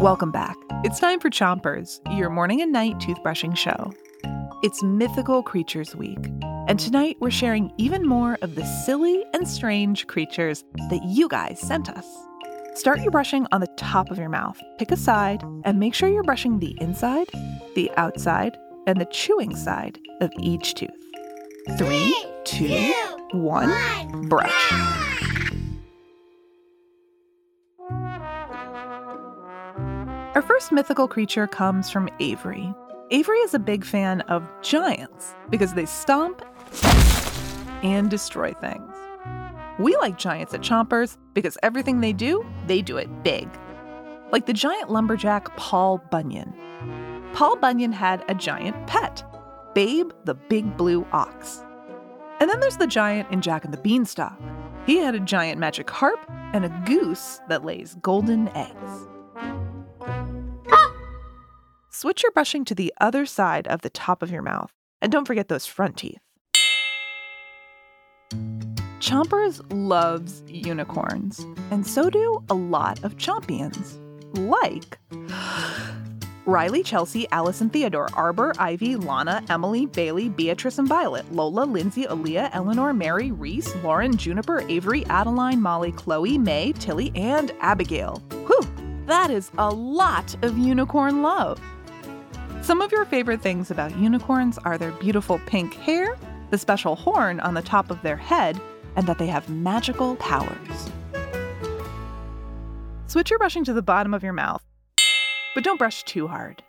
Welcome back. It's time for Chompers, your morning and night toothbrushing show. It's Mythical Creatures Week, and tonight we're sharing even more of the silly and strange creatures that you guys sent us. Start your brushing on the top of your mouth. Pick a side and make sure you're brushing the inside, the outside, and the chewing side of each tooth. Three, two, one, brush. Our first mythical creature comes from Avery. Avery is a big fan of giants because they stomp and destroy things. We like giants at Chompers because everything they do, they do it big. Like the giant lumberjack Paul Bunyan. Paul Bunyan had a giant pet, Babe the big blue ox. And then there's the giant in Jack and the Beanstalk. He had a giant magic harp and a goose that lays golden eggs. Switch your brushing to the other side of the top of your mouth, and don't forget those front teeth. Chompers loves unicorns, and so do a lot of Chompions, like Riley, Chelsea, Allison, Theodore, Arbor, Ivy, Lana, Emily, Bailey, Beatrice, and Violet, Lola, Lindsay, Aaliyah, Eleanor, Mary, Reese, Lauren, Juniper, Avery, Adeline, Molly, Chloe, May, Tilly, and Abigail. Whew, that is a lot of unicorn love. Some of your favorite things about unicorns are their beautiful pink hair, the special horn on the top of their head, and that they have magical powers. Switch your brushing to the bottom of your mouth, but don't brush too hard.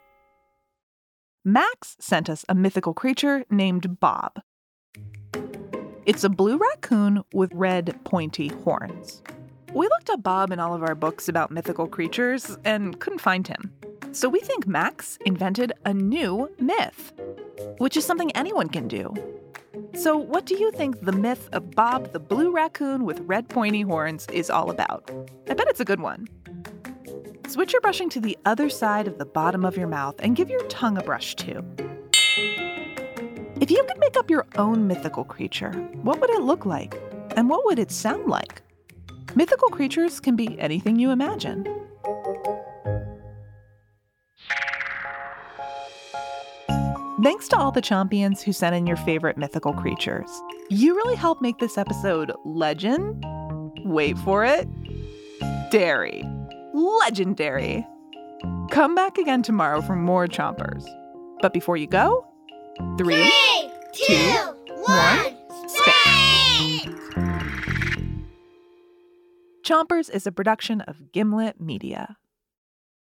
Max sent us a mythical creature named Bob. It's a blue raccoon with red pointy horns. We looked up Bob in all of our books about mythical creatures and couldn't find him. So we think Max invented a new myth, which is something anyone can do. So, what do you think the myth of Bob the blue raccoon with red pointy horns is all about? I bet it's a good one. Switch your brushing to the other side of the bottom of your mouth and give your tongue a brush too. If you could make up your own mythical creature, what would it look like? And what would it sound like? Mythical creatures can be anything you imagine. Thanks to all the Chompions who sent in your favorite mythical creatures. You really helped make this episode legend. Wait for it. Dairy. Legendary. Come back again tomorrow for more chompers. But before you go, three, Three, two, one, spit. Chompers is a production of Gimlet Media.